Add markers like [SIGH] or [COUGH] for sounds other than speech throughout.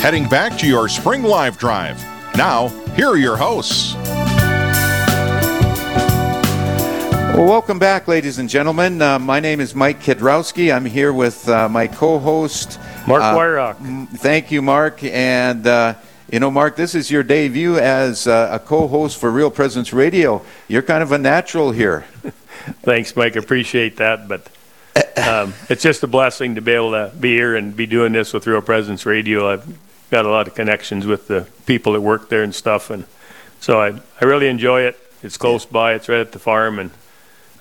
Heading back to your spring live drive. Now, here are your hosts. Well, welcome back, ladies and gentlemen. Uh, my name is Mike Kiedrowski. I'm here with uh, my co-host Mark uh, Weyrauch. Thank you, Mark. And uh, you know, Mark, this is your debut as uh, a co-host for Real Presence Radio. You're kind of a natural here. [LAUGHS] Thanks, Mike. Appreciate that. But um, it's just a blessing to be able to be here and be doing this with Real Presence Radio. I've got a lot of connections with the people that work there and stuff, and so I I really enjoy it. It's close by. It's right at the farm, and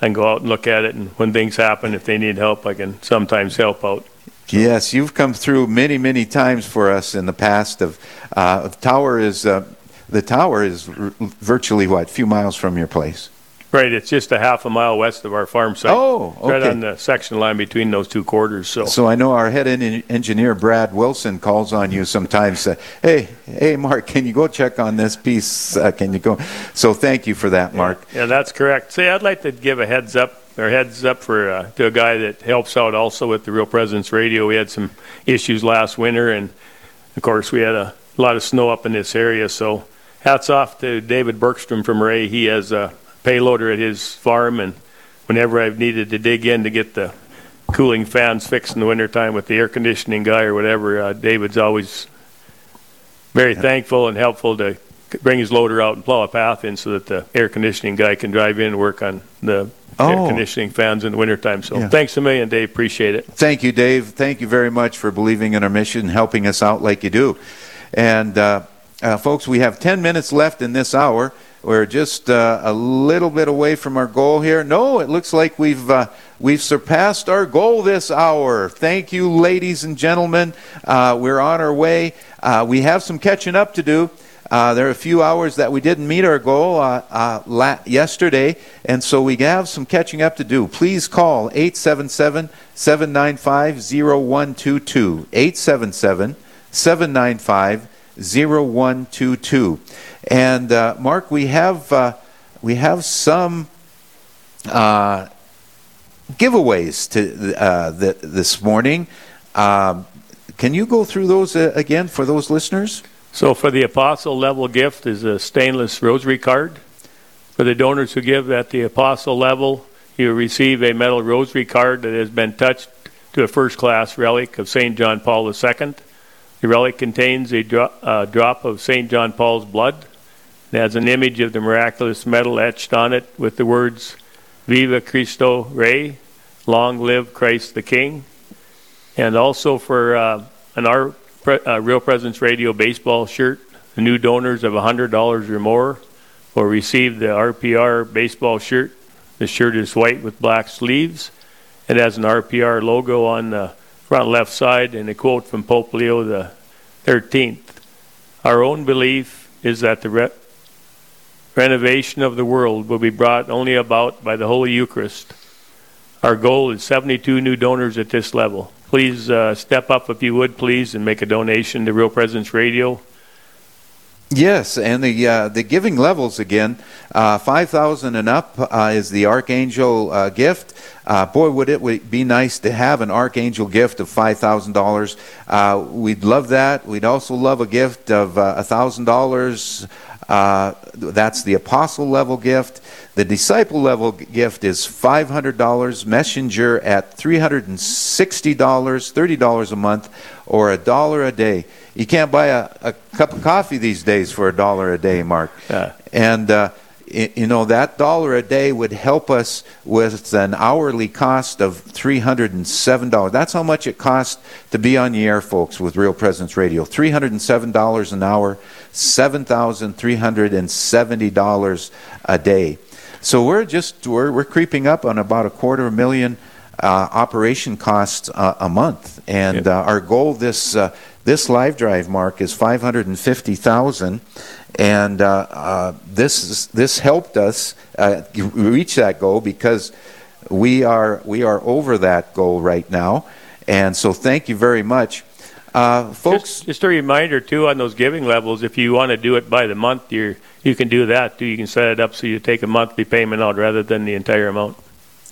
I can go out and look at it. And when things happen, if they need help, I can sometimes help out. Yes, you've come through many, many times for us in the past. Of uh, tower is uh, the tower is r- virtually what, a few miles from your place. Right, it's just a half a mile west of our farm site. Oh, okay. Right on the section line between those two quarters. So, So I know our head en- engineer Brad Wilson calls on you sometimes. Uh, hey, hey, Mark, can you go check on this piece? Uh, can you go? So thank you for that, Mark. Yeah, that's correct. See, I'd like to give a heads up or heads up for uh, to a guy that helps out also with the Real Presence Radio. We had some issues last winter, and of course, we had a lot of snow up in this area. So, hats off to David Bergstrom from Ray. He has a payloader at his farm, and whenever I've needed to dig in to get the cooling fans fixed in the wintertime with the air conditioning guy or whatever, uh, David's always very thankful and helpful to bring his loader out and plow a path in so that the air conditioning guy can drive in and work on the Oh. air conditioning fans in the wintertime. So Yeah. thanks a million, Dave. Appreciate it. Thank you, Dave. Thank you very much for believing in our mission, helping us out like you do. And uh, uh, folks, we have 10 minutes left in this hour. We're just uh, a little bit away from our goal here. No, it looks like we've uh, we've surpassed our goal this hour. Thank you, ladies and gentlemen. Uh, we're on our way. Uh, we have some catching up to do. Uh, there are a few hours that we didn't meet our goal uh, uh, la- yesterday, and so we have some catching up to do. Please call 877 795 0122. 877 795 0122. And uh, Mark, we have, uh, we have some uh, giveaways to, uh, th- this morning. Um, can you go through those uh, again for those listeners? So for the apostle level gift is a stainless rosary card. For the donors who give at the apostle level, you receive a metal rosary card that has been touched to a first class relic of St. John Paul II. The relic contains a dro- uh, drop of St. John Paul's blood. It has an image of the miraculous medal etched on it with the words Viva Cristo Rey, long live Christ the King. And also for uh, an our pre- uh, Real Presence Radio baseball shirt, the new donors of $100 or more will receive the RPR baseball shirt. The shirt is white with black sleeves. It has an RPR logo on the front left side and a quote from Pope Leo the 13th. Our own belief is that the re- renovation of the world will be brought only about by the Holy Eucharist. Our goal is 72 new donors at this level. Please uh, step up if you would, please, and make a donation to Real Presence Radio. Yes, and the uh, the giving levels again, uh, five thousand and up uh, is the archangel uh, gift. Uh, boy, would it be nice to have an archangel gift of five thousand dollars. Uh, We'd love that. We'd also love a gift of a thousand dollars. That's the apostle level gift. The disciple level gift is five hundred dollars. Messenger at three hundred and sixty dollars, thirty dollars a month, or a dollar a day. You can't buy a, a cup of coffee these days for a dollar a day, Mark. Yeah. And uh, you know that dollar a day would help us with an hourly cost of three hundred and seven dollars. That's how much it costs to be on the air, folks, with Real Presence Radio. Three hundred and seven dollars an hour, seven thousand three hundred and seventy dollars a day. So we're just we're, we're creeping up on about a quarter million uh, operation costs uh, a month, and uh, our goal this uh, this live drive mark is five hundred and fifty thousand, and uh, uh, this is, this helped us uh, reach that goal because we are we are over that goal right now, and so thank you very much, uh, folks. Just, just a reminder too on those giving levels. If you want to do it by the month, you you can do that too. You can set it up so you take a monthly payment out rather than the entire amount.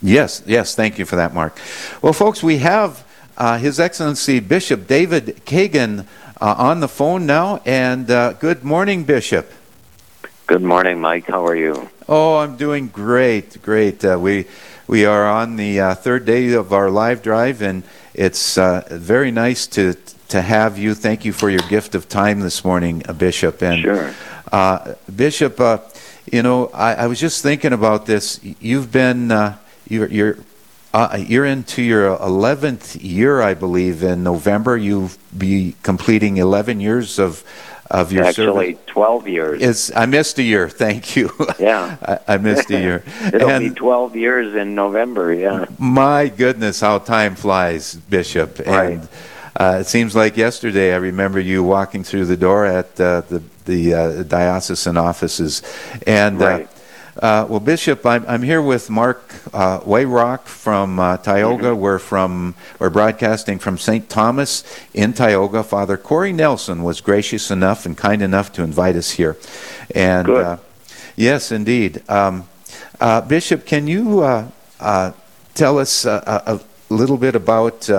Yes, yes, thank you for that, Mark. Well, folks, we have uh, His Excellency Bishop David Kagan uh, on the phone now. And uh, good morning, Bishop. Good morning, Mike. How are you? Oh, I'm doing great, great. Uh, we we are on the uh, third day of our live drive, and it's uh, very nice to to have you. Thank you for your gift of time this morning, uh, Bishop. And sure, uh, Bishop. Uh, you know, I, I, was just thinking about this. You've been you're you're you're into your 11th year, I believe. In November, you'll be completing 11 years of of your Actually, service? 12 years. It's, I missed a year. Thank you. Yeah. [LAUGHS] I, I, missed a year. [LAUGHS] It'll and be 12 years in November, yeah. My goodness, how time flies, Bishop. Right. And uh, it seems like yesterday I remember you walking through the door at uh, the, the uh, diocesan offices. And uh, right. Uh, well, Bishop, I'm, I'm here with Mark uh, Weyrauch from uh, Tioga. Mm-hmm. We're from we're broadcasting from St. Thomas in Tioga. Father Corey Nelson was gracious enough and kind enough to invite us here, and uh, yes, indeed, um, uh, Bishop, can you uh, tell us a, a, little bit about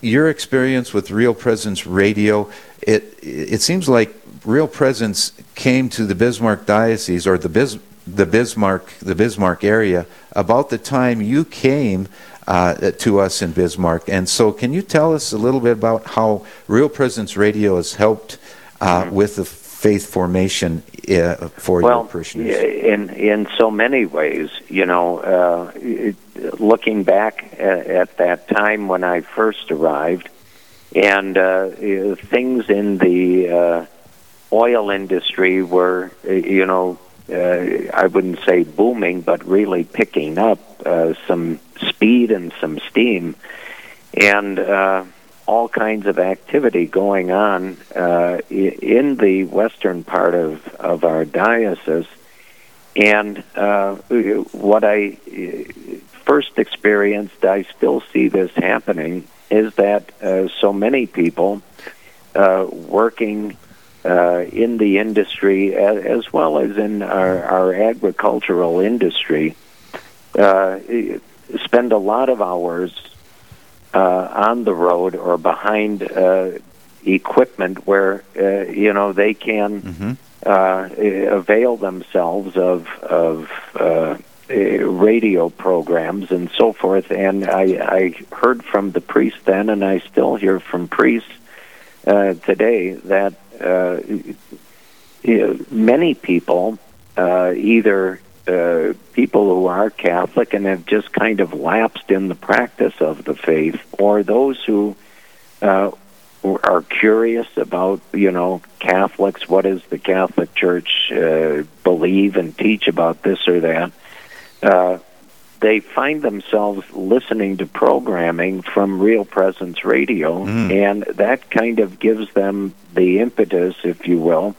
your experience with Real Presence Radio? It it seems like Real Presence came to the Bismarck Diocese or the Bis- the Bismarck the Bismarck area about the time you came uh, to us in Bismarck. And so, can you tell us a little bit about how Real Presence Radio has helped uh, mm-hmm. with the faith formation uh, for well, your parishioners? in in so many ways, you know, uh, it, looking back at, at, that time when I first arrived, and uh, things in the uh, oil industry were, you know, uh, I wouldn't say booming, but really picking up uh, some speed and some steam, and uh, all kinds of activity going on uh, in the western part of, of our diocese. And uh, what I uh, first experienced, I still see this happening, is that uh, so many people uh, working uh, in the industry as, as, well as in our, our agricultural industry uh, spend a lot of hours uh, on the road or behind uh, equipment where uh, you know they can mm-hmm. Uh, avail themselves of of radio programs and so forth. And I, I heard from the priest then, and I still hear from priests today that uh, many people, uh, either uh, people who are Catholic and have just kind of lapsed in the practice of the faith, or those who uh, are curious about, you know, Catholics, what does the Catholic Church uh, believe and teach about this or that. Uh, they find themselves listening to programming from Real Presence Radio, mm. and that kind of gives them the impetus, if you will,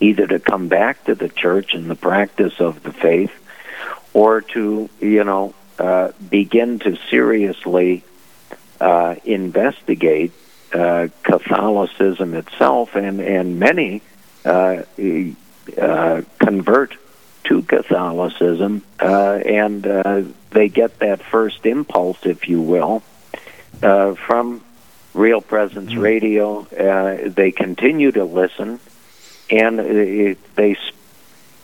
either to come back to the church and the practice of the faith, or to, you know, uh, begin to seriously uh, investigate uh, Catholicism itself, and and many uh, uh, convert to Catholicism, uh, and uh, they get that first impulse, if you will, uh, from Real Presence mm-hmm. Radio. Uh, they continue to listen, and it, they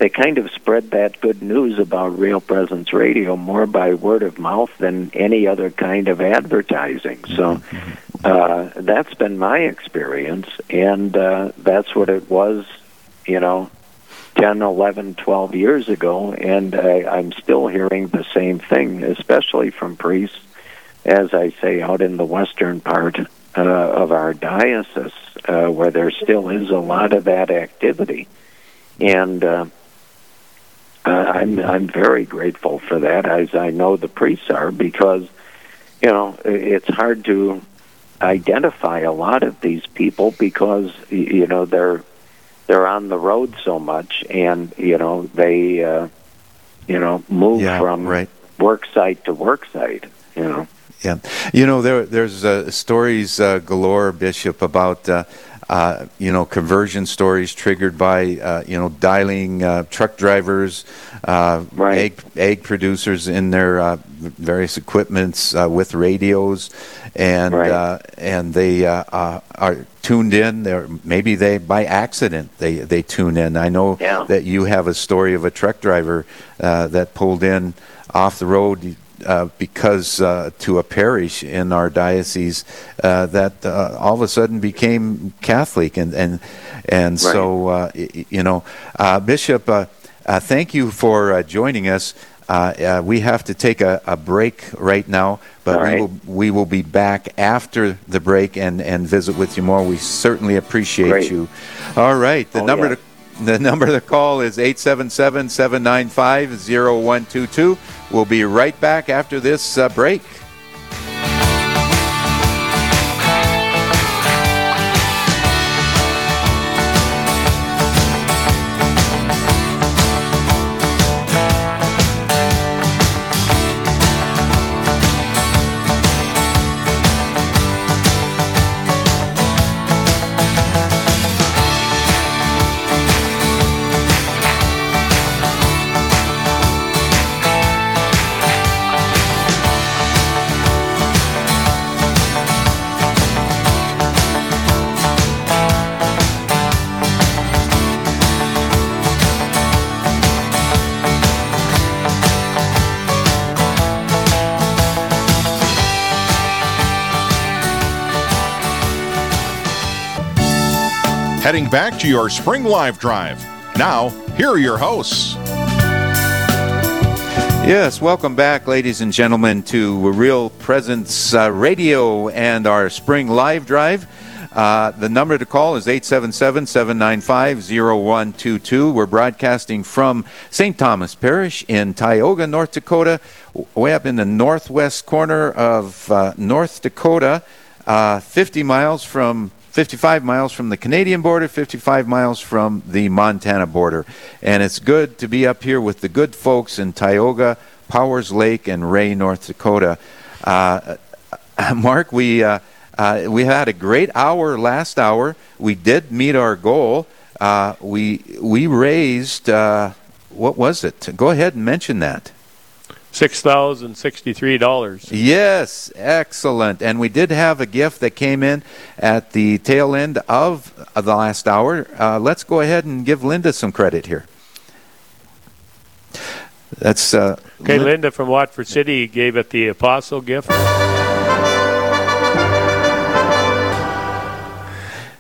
they kind of spread that good news about Real Presence Radio more by word of mouth than any other kind of advertising. So uh, that's been my experience, and uh, that's what it was, you know, 10, 11, 12 years ago, and I, I'm still hearing the same thing, especially from priests, as I say, out in the western part uh, of our diocese, uh, where there still is a lot of that activity. And uh, I'm I'm very grateful for that, as I know the priests are, because you know it's hard to identify a lot of these people because you know they're they're on the road so much, and you know they uh, you know move yeah, from right. work site to work site. You know. Yeah, you know there there's uh, stories uh, galore, Bishop, about. Uh, you know, conversion stories triggered by, uh, you know, dialing uh, truck drivers, uh, Right. egg, egg producers in their uh, various equipments uh, with radios, and Right. uh, and they are tuned in. They're, maybe they by accident they they tune in. I know Yeah. that you have a story of a truck driver uh, that pulled in off the road uh, because uh, to a parish in our diocese uh, that uh, all of a sudden became Catholic, and and and so uh, you know, uh, Bishop, uh, uh, thank you for uh, joining us. Uh, uh, we have to take a, a break right now, but All we will we will be back after the break and, and visit with you more. We certainly appreciate Great. you. All right, the Oh, number yeah. to the number to call is 877-795-0122. We'll be right back after this uh, break. Heading back to your Spring Live Drive. Now, here are your hosts. Yes, welcome back, ladies and gentlemen, to Real Presence uh, Radio and our spring live drive. Uh, the number to call is 877 795 0122. We're broadcasting from St. Thomas Parish in Tioga, North Dakota, way up in the northwest corner of uh, North Dakota, uh, 50 miles from 55 miles from the Canadian border, 55 miles from the Montana border. And it's good to be up here with the good folks in Tioga, Powers Lake, and Ray, North Dakota. Uh, [LAUGHS] Mark, we, uh, uh, we had a great hour last hour. We did meet our goal. Uh, we, we raised, uh, what was it? Go ahead and mention that. $6,063. Yes, excellent. And we did have a gift that came in at the tail end of the last hour. Uh, let's go ahead and give Linda some credit here. That's uh, Okay, Lin- Linda from Watford City gave it the apostle gift.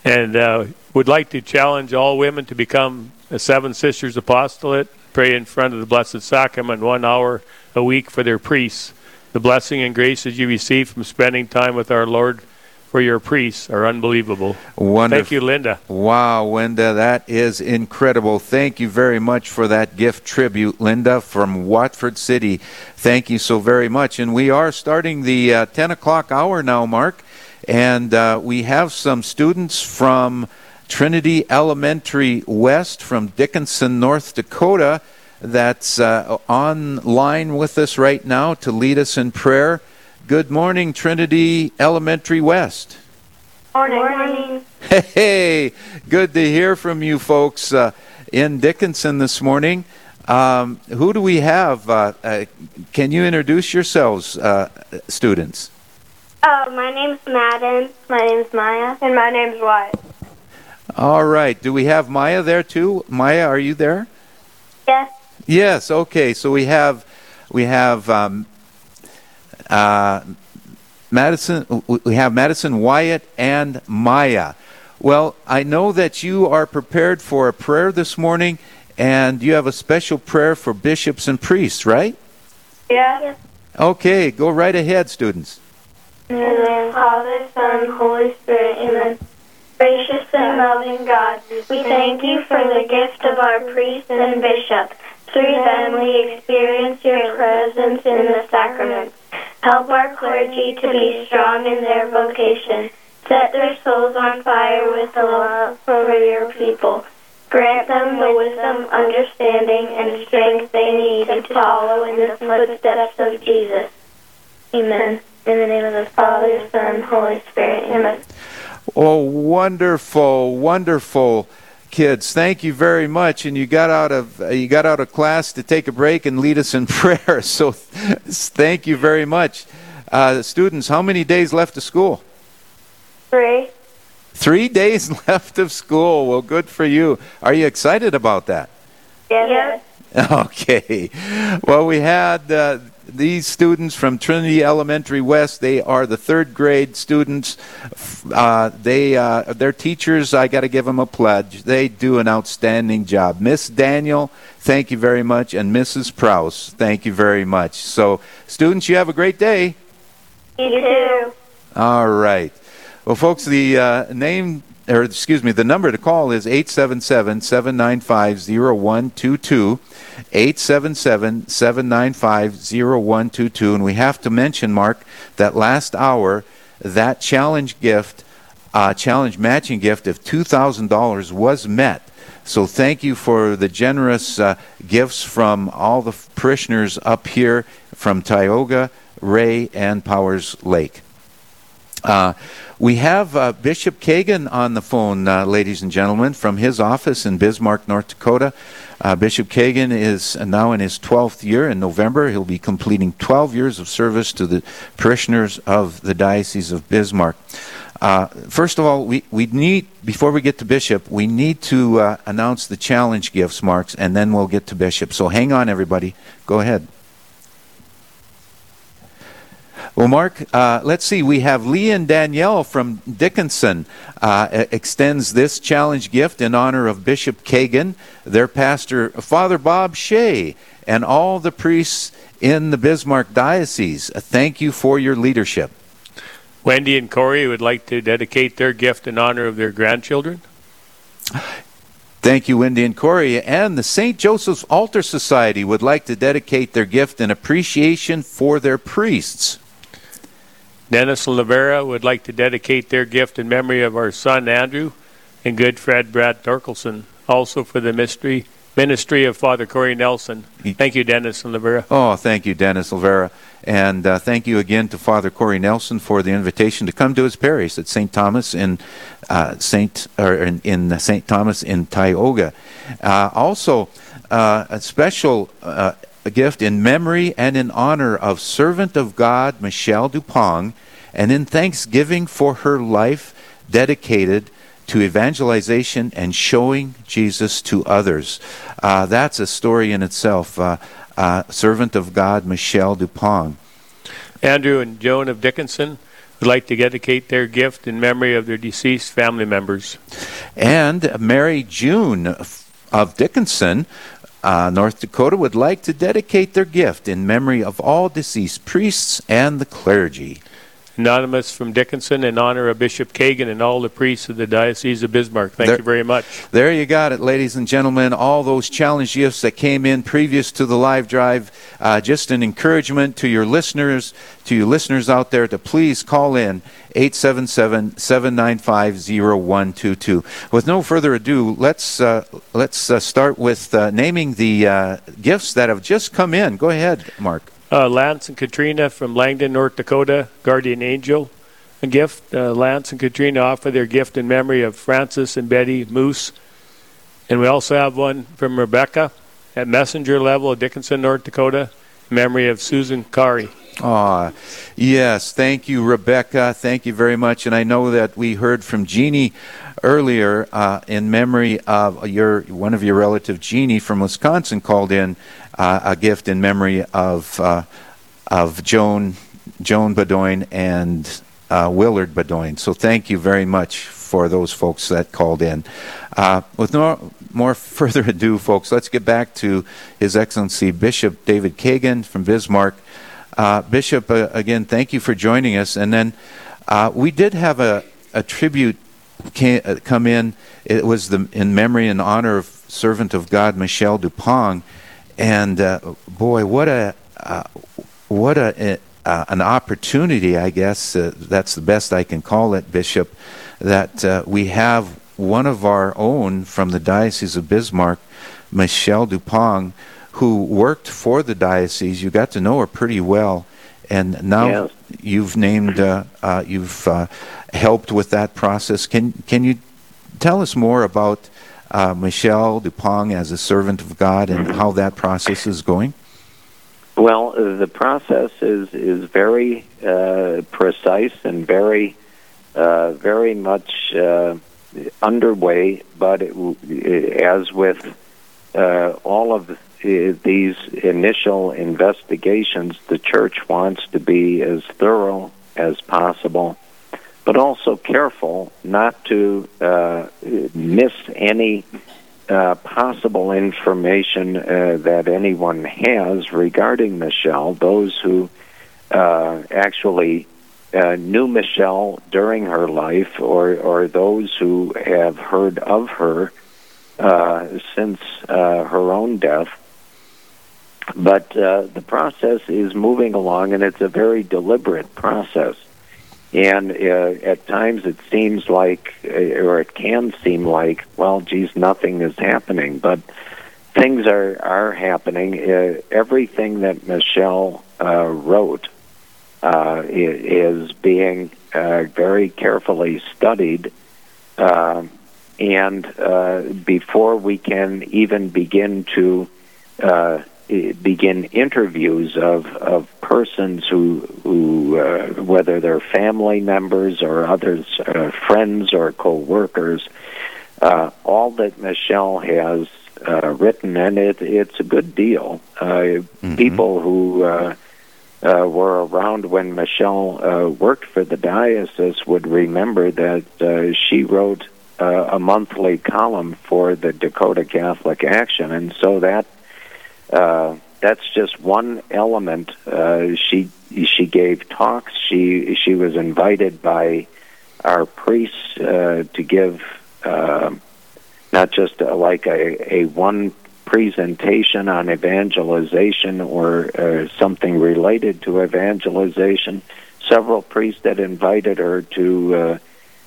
And uh, would like to challenge all women to become a Seven Sisters Apostolate, pray in front of the Blessed Sacrament one hour a week for their priests. The blessing and graces you receive from spending time with our Lord for your priests are unbelievable. wonderful. Thank you, Linda. Wow, Linda, that is incredible. Thank you very much for that gift tribute, Linda, from Watford City. Thank you so very much. And we are starting the uh, 10 o'clock hour now, Mark. And uh, we have some students from Trinity Elementary West from Dickinson, North Dakota, that's uh, online with us right now to lead us in prayer. Good morning, Trinity Elementary West. Morning. [LAUGHS] Hey, good to hear from you folks uh, in Dickinson this morning. Um, who do we have? Uh, uh, can you introduce yourselves, uh, students? Oh, my name's Madden. My name's Maya. And my name's Wyatt. All right. Do we have Maya there too? Maya, are you there? Yes. Yes. Okay. So we have we have um, uh, Madison. We have Madison Wyatt and Maya. Well, I know that you are prepared for a prayer this morning, and you have a special prayer for bishops and priests, right? Yes. Okay, go right ahead, students. In the name of Father, Son, Holy Spirit. Amen. Gracious and loving God, we thank you for the gift of our priests and bishop. Through them we experience your presence in the sacraments. Help our clergy to be strong in their vocation. Set their souls on fire with the love for your people. Grant them the wisdom, understanding, and strength they need to follow in the footsteps of Jesus. Amen. In the name of the Father, Son, Holy Spirit. Amen. Oh, wonderful, wonderful kids. Thank you very much. And you got out of uh, you got out of class to take a break and lead us in [LAUGHS] prayer. So, [LAUGHS] thank you very much, uh, students. How many days left of school? Three. Three [LAUGHS] days left of school. Well, good for you. Are you excited about that? Yes. Okay. Well, we had uh, these students from Trinity Elementary West. They are the third grade students. Uh, they, uh, their teachers. I got to give them a pledge. They do an outstanding job. Miss Daniel, thank you very much, and Mrs. Prouse, thank you very much. So, students, you have a great day. You too. All right. Well, folks, the uh, name, or excuse me, the number to call is 877 795 0122. 877 795 0122. And we have to mention, Mark, that last hour, that challenge gift, uh, challenge matching gift of $2,000 was met. So thank you for the generous uh, gifts from all the parishioners up here from Tioga, Ray, and Powers Lake. Uh, we have uh, Bishop Kagan on the phone, uh, ladies and gentlemen, from his office in Bismarck, North Dakota. Uh, Bishop Kagan is now in his 12th year. In November, he'll be completing 12 years of service to the parishioners of the Diocese of Bismarck. Uh, first of all, we, we need, before we get to Bishop, we need to uh, announce the challenge gifts, Marks, and then we'll get to Bishop. So hang on, everybody. Go ahead. Well, Mark, uh, let's see. We have Lee and Danielle from Dickinson uh, extends this challenge gift in honor of Bishop Kagan, their pastor, Father Bob Shea, and all the priests in the Bismarck Diocese. Thank you for your leadership. Wendy and Corey would like to dedicate their gift in honor of their grandchildren. Thank you, Wendy and Corey. And the St. Joseph's Altar Society would like to dedicate their gift in appreciation for their priests. Dennis Lavera would like to dedicate their gift in memory of our son Andrew and good Fred Brad Dorkelson, also for the mystery ministry of Father Corey Nelson. Thank you, Dennis and Lavera. Oh, thank you, Dennis Lavera. And uh, thank you again to Father Corey Nelson for the invitation to come to his parish at St. Thomas in uh, St. or in, in St. Thomas in Tioga. Uh, also, uh, a special uh, gift in memory and in honor of servant of God Michelle Duppong, and in thanksgiving for her life dedicated to evangelization and showing Jesus to others. Uh, that's a story in itself. Uh, uh, servant of God Michelle Duppong. Andrew and Joan of Dickinson would like to dedicate their gift in memory of their deceased family members. And Mary June of Dickinson uh, North Dakota would like to dedicate their gift in memory of all deceased priests and the clergy. Anonymous from Dickinson in honor of Bishop Kagan and all the priests of the Diocese of Bismarck. Thank There- you very much. There you got it, ladies and gentlemen. All those challenge gifts that came in previous to the live drive. Uh, just an encouragement to your listeners, to you listeners out there, to please call in 877 795 0122. With no further ado, let's, uh, let's uh, start with uh, naming the uh, gifts that have just come in. Go ahead, Mark. Uh, Lance and Katrina from Langdon, North Dakota, Guardian Angel. A gift. Uh, Lance and Katrina offer their gift in memory of Francis and Betty Moose. And we also have one from Rebecca at messenger level of Dickinson, North Dakota, in memory of Susan Kari. Ah, yes. Thank you, Rebecca. Thank you very much. And I know that we heard from Jeannie earlier uh, in memory of your one of your relative, Jeannie from Wisconsin, called in uh, a gift in memory of uh, of Joan Joan Bedoin and uh, Willard Bedoin. So thank you very much for those folks that called in. Uh, with no more [LAUGHS] further ado, folks, let's get back to His Excellency Bishop David Kagan from Bismarck. Uh, Bishop, again, thank you for joining us. And then we did have a, a tribute ca- uh, come in. It was the, in memory and honor of servant of God Michelle Duppong. And uh, boy, what a uh, what a uh, an opportunity! I guess uh, that's the best I can call it, Bishop. That uh, we have one of our own from the Diocese of Bismarck, Michelle Duppong, who worked for the diocese. You got to know her pretty well, and now Yes. you've named, uh, uh, you've uh, helped with that process. Can can you tell us more about uh, Michelle Duppong as a servant of God and how that process is going? Well, uh, the process is is very uh, precise and very uh, very much uh, underway. But it, as with uh, all of these initial investigations, the church wants to be as thorough as possible, but also careful not to uh, miss any uh, possible information uh, that anyone has regarding Michelle. Those who uh, actually uh, knew Michelle during her life, or or those who have heard of her uh, since her own death. But the process is moving along, and it's a very deliberate process. And uh, at times it seems like, uh, or it can seem like, well, geez, nothing is happening. But things are, are happening. Uh, everything that Michelle uh, wrote uh, is being uh, very carefully studied. Uh, and before we can even begin to begin interviews of, of persons who, who uh, whether they're family members or others, uh, friends or co-workers, uh, all that Michelle has uh, written, and it, it's a good deal. Uh, mm-hmm. People who uh, uh, were around when Michelle uh, worked for the diocese would remember that uh, she wrote uh, a monthly column for the Dakota Catholic Action, and so that uh, that's just one element. Uh, she she gave talks. She she was invited by our priests uh, to give uh, not just a, like a, a one presentation on evangelization or uh, something related to evangelization. Several priests that invited her to uh,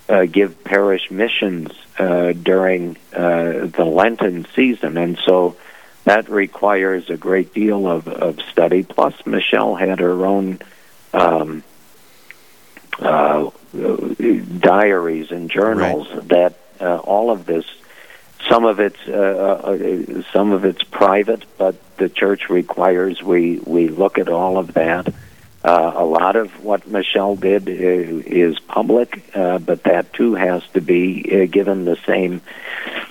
uh, give parish missions uh, during uh, the Lenten season, and so that requires a great deal of, of study. Plus, Michelle had her own um, uh, diaries and journals right. that uh, all of this. Some of it's uh, uh, some of it's private, but the church requires we we look at all of that. Uh, a lot of what Michelle did is, is public, uh, but that too has to be uh, given the same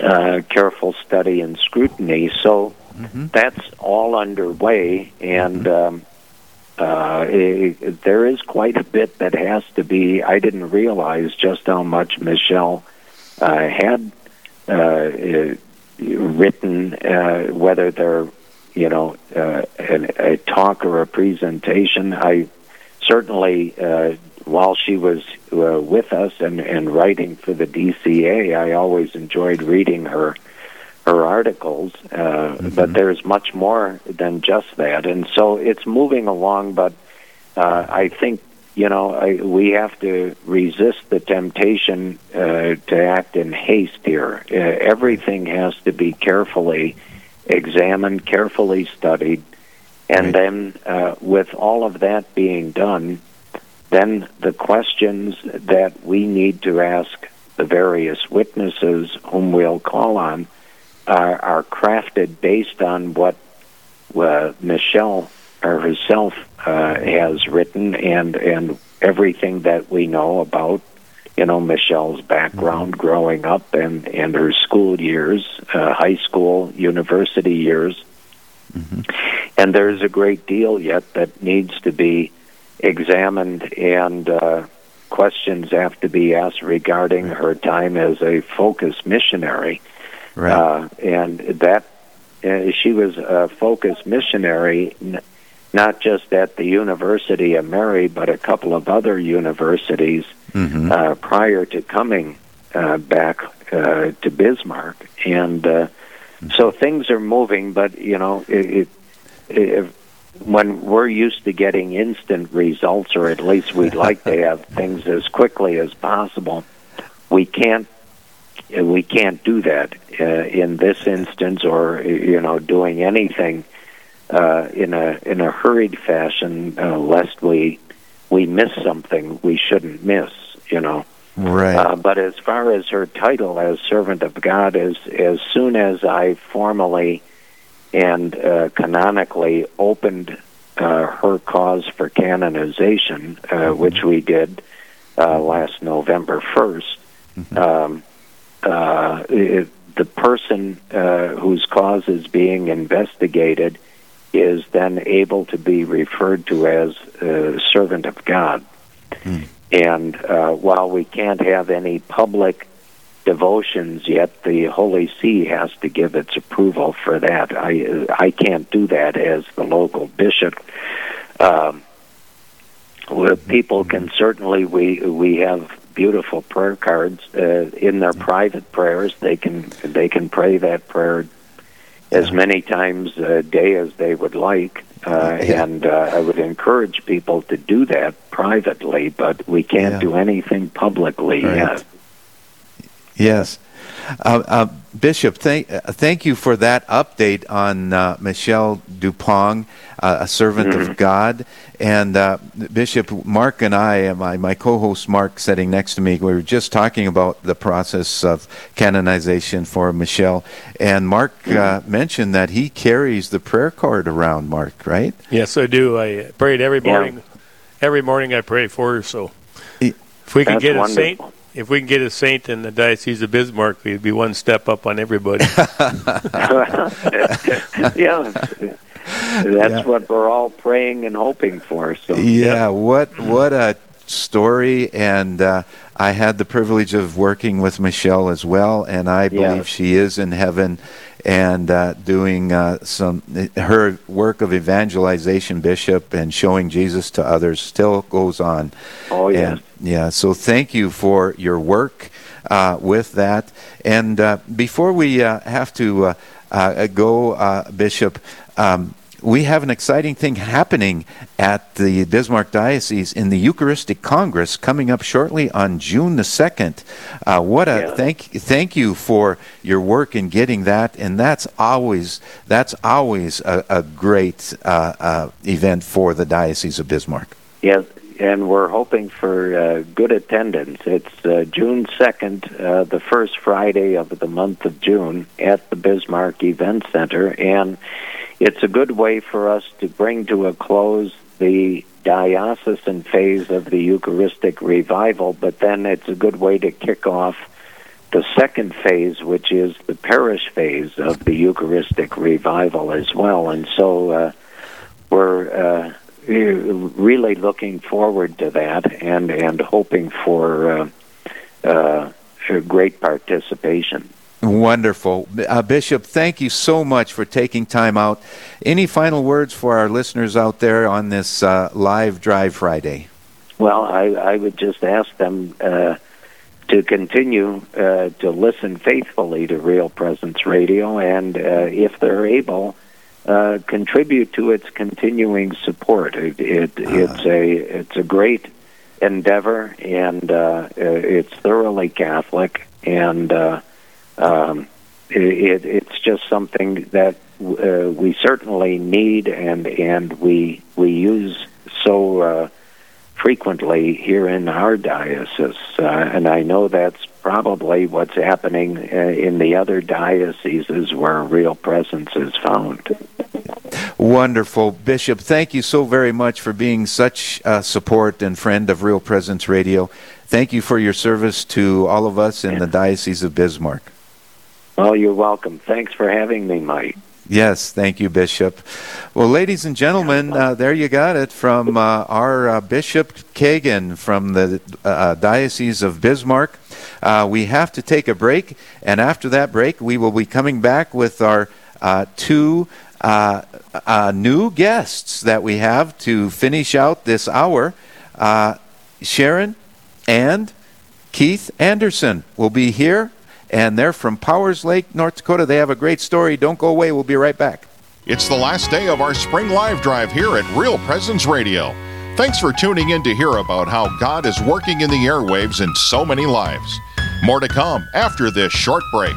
uh, careful study and scrutiny. So Mm-hmm. That's all underway, and mm-hmm. um, uh, it, there is quite a bit that has to be. I didn't realize just how much Michelle uh, had uh, written, uh, whether they're you know uh, a, a talk or a presentation. I certainly uh, while she was uh, with us and, and writing for the DCA, I always enjoyed reading her her articles, uh, mm-hmm. but there's much more than just that, and so it's moving along. But uh, I think you know I, we have to resist the temptation uh, to act in haste here. Uh, everything has to be carefully examined, carefully studied, and right. then uh, with all of that being done, then the questions that we need to ask the various witnesses whom we'll call on are, are crafted based on what uh, Michelle or herself uh, has written and and everything that we know about you know Michelle's background growing up and and her school years, uh, high school, university years. Mm-hmm. And there's a great deal yet that needs to be examined and uh, questions have to be asked regarding her time as a focus missionary Right. Uh, and that uh, she was a focused missionary, n- not just at the University of Mary, but a couple of other universities mm-hmm. uh, prior to coming uh, back uh, to Bismarck. And uh, so things are moving, but you know, it, it, it, when we're used to getting instant results, or at least we'd like to have [LAUGHS] things as quickly as possible, we can't we can't do that uh, in this instance, or you know, doing anything uh, in a in a hurried fashion, uh, lest we we miss something we shouldn't miss. You know. Right. Uh, but as far as her title as servant of God, as as soon as I formally and uh, canonically opened uh, her cause for canonization, uh, Mm-hmm. which we did uh, last November 1st, Mm-hmm. um, uh, it, the person uh, whose cause is being investigated is then able to be referred to as uh, servant of God. And uh, while we can't have any public devotions yet, the Holy See has to give its approval for that. I I can't do that as the local bishop. Um, people can certainly we we have beautiful prayer cards uh, in their private prayers. They can they can pray that prayer as many times a day as they would like. Uh, Yeah. And uh, I would encourage people to do that privately, but we can't Yeah. do anything publicly Right. yet. Yes. Uh, uh, Bishop, thank, uh, thank you for that update on uh, Michelle Duppong, uh, a servant of God. And uh, Bishop Mark and I, my, my co host Mark sitting next to me, we were just talking about the process of canonization for Michelle. And Mark uh, mentioned that he carries the prayer card around, Mark, right? Yes, I do. I prayed every Yeah. morning. Every morning I pray for her. So if we can That's get a wonderful. saint, if we can get a saint in the diocese of Bismarck, we'd be one step up on everybody. [LAUGHS] [LAUGHS] yeah, that's what we're all praying and hoping for. So Yeah, what what a story! And uh, I had the privilege of working with Michelle as well, and I believe Yeah. she is in heaven and uh, doing uh, some her work of evangelization, bishop, and showing Jesus to others still goes on. Oh, yes. And, yeah. So thank you for your work uh, with that. And uh, before we uh, have to uh, uh, go, uh, Bishop. Um, we have an exciting thing happening at the Bismarck Diocese in the Eucharistic Congress coming up shortly on June the second. Uh, what a Yeah. thank thank you for your work in getting that, and that's always that's always a, a great uh, uh, event for the Diocese of Bismarck. Yes, and we're hoping for uh, good attendance. It's uh, June 2nd, uh, the first Friday of the month of June at the Bismarck Event Center, and it's a good way for us to bring to a close the diocesan phase of the Eucharistic revival, but then it's a good way to kick off the second phase, which is the parish phase of the Eucharistic revival as well. And so uh, we're uh, really looking forward to that and, and hoping for uh, uh, great participation. Wonderful. Uh, Bishop, thank you so much for taking time out. Any final words for our listeners out there on this uh, live Drive Friday? Well, I, I would just ask them uh, to continue uh, to listen faithfully to Real Presence Radio, and uh, if they're able, uh, contribute to its continuing support. It, it, it's a it's a great endeavor, and uh, it's thoroughly Catholic, and uh, um, it, it's just something that uh, we certainly need, and and we we use so. Uh, frequently here in our diocese, uh, and I know that's probably what's happening uh, in the other dioceses where real presence is found. Wonderful. Bishop, thank you so very much for being such a support and friend of Real Presence Radio. Thank you for your service to all of us in the Diocese of Bismarck. Well, you're welcome. Thanks for having me, Mike. Yes, thank you, Bishop. Well, ladies and gentlemen, uh, there you got it from uh, our uh, Bishop Kagan from the uh, Diocese of Bismarck. Uh, we have to take a break, and after that break, we will be coming back with our uh, two uh, uh, new guests that we have to finish out this hour. Uh, Sharon and Keith Anderson will be here and they're from Powers Lake, North Dakota. They have a great story. Don't go away. We'll be right back. It's the last day of our spring live drive here at Real Presence Radio. Thanks for tuning in to hear about how God is working in the airwaves in so many lives. More to come after this short break.